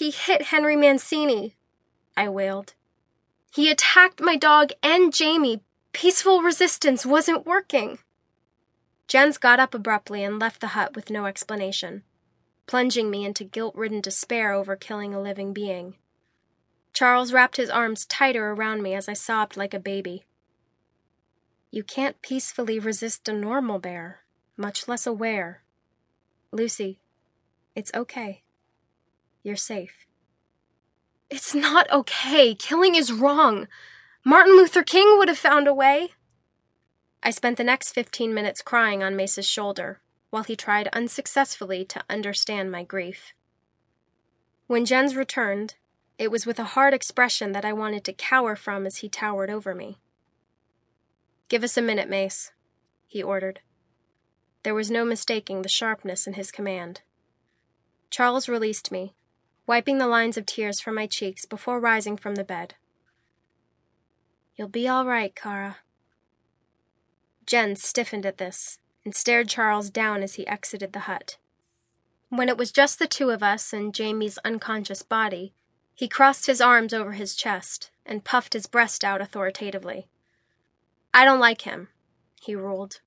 He hit Henry Mancini, I wailed. He attacked my dog and Jamie. Peaceful resistance wasn't working. Jens got up abruptly and left the hut with no explanation, plunging me into guilt ridden despair over killing a living being. Charles wrapped his arms tighter around me as I sobbed like a baby. You can't peacefully resist a normal bear, much less a were. Lucy, it's okay. You're safe. It's not okay. Killing is wrong. Martin Luther King would have found a way. I spent the next 15 minutes crying on Mace's shoulder while he tried unsuccessfully to understand my grief. When Jens returned, it was with a hard expression that I wanted to cower from as he towered over me. Give us a minute, Mace, he ordered. There was no mistaking the sharpness in his command. Charles released me, wiping the lines of tears from my cheeks before rising from the bed. You'll be all right, Kara. Jens stiffened at this and stared Charles down as he exited the hut. When it was just the two of us and Jamie's unconscious body, he crossed his arms over his chest and puffed his breast out authoritatively. I don't like him, he ruled.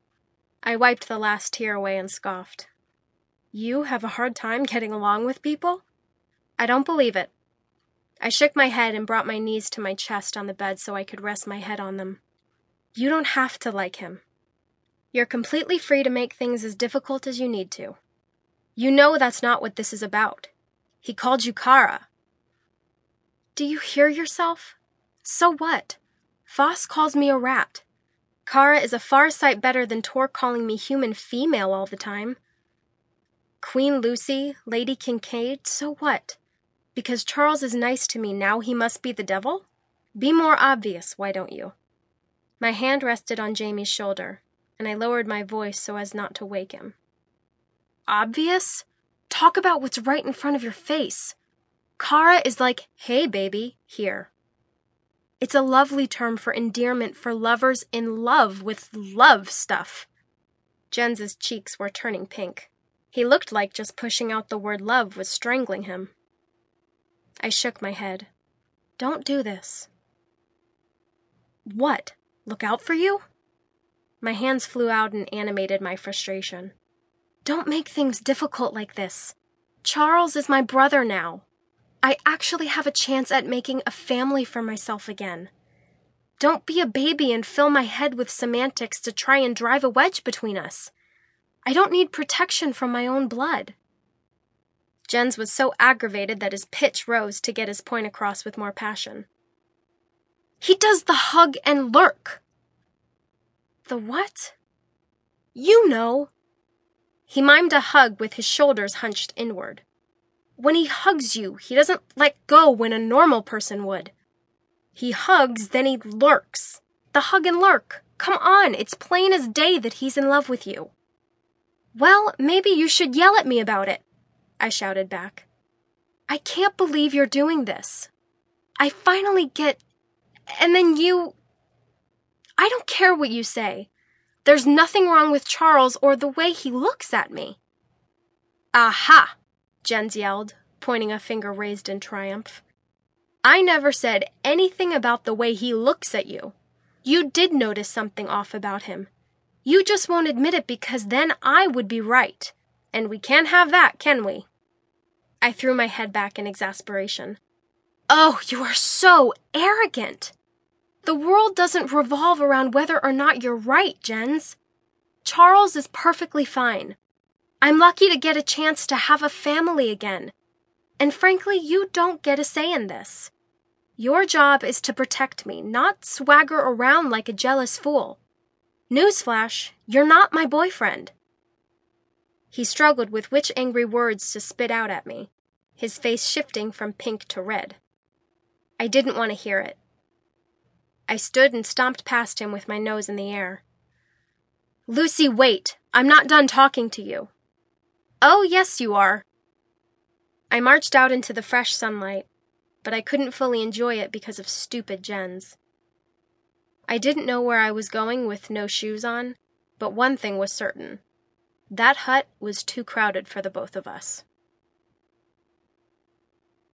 I wiped the last tear away and scoffed. You have a hard time getting along with people? I don't believe it. I shook my head and brought my knees to my chest on the bed so I could rest my head on them. You don't have to like him. You're completely free to make things as difficult as you need to. You know that's not what this is about. He called you Kara. Do you hear yourself? So what? Foss calls me a rat. Kara is a far sight better than Tor calling me human female all the time. Queen Lucy, Lady Kincaid, so what? Because Charles is nice to me now he must be the devil? Be more obvious, why don't you? My hand rested on Jamie's shoulder, and I lowered my voice so as not to wake him. Obvious? Talk about what's right in front of your face. Kara is like, hey baby, here. It's a lovely term for endearment for lovers in love with love stuff. Jens's cheeks were turning pink. He looked like just pushing out the word love was strangling him. I shook my head. Don't do this. What? Look out for you? My hands flew out and animated my frustration. Don't make things difficult like this. Charles is my brother now. I actually have a chance at making a family for myself again. Don't be a baby and fill my head with semantics to try and drive a wedge between us. I don't need protection from my own blood. Jens was so aggravated that his pitch rose to get his point across with more passion. He does the hug and lurk. The what? You know. He mimed a hug with his shoulders hunched inward. When he hugs you, he doesn't let go when a normal person would. He hugs, then he lurks. The hug and lurk. Come on, it's plain as day that he's in love with you. Well, maybe you should yell at me about it, I shouted back. I can't believe you're doing this. I finally get. And then you. I don't care what you say. There's nothing wrong with Charles or the way he looks at me. Aha! Jens yelled, pointing a finger raised in triumph. I never said anything about the way he looks at you. You did notice something off about him. You just won't admit it because then I would be right. And we can't have that, can we? I threw my head back in exasperation. Oh, you are so arrogant! The world doesn't revolve around whether or not you're right, Jens. Charles is perfectly fine. I'm lucky to get a chance to have a family again. And frankly, you don't get a say in this. Your job is to protect me, not swagger around like a jealous fool. Newsflash, you're not my boyfriend. He struggled with which angry words to spit out at me, his face shifting from pink to red. I didn't want to hear it. I stood and stomped past him with my nose in the air. Lucy, wait! I'm not done talking to you. Oh, yes, you are. I marched out into the fresh sunlight, but I couldn't fully enjoy it because of stupid Jens. I didn't know where I was going with no shoes on, but one thing was certain that hut was too crowded for the both of us.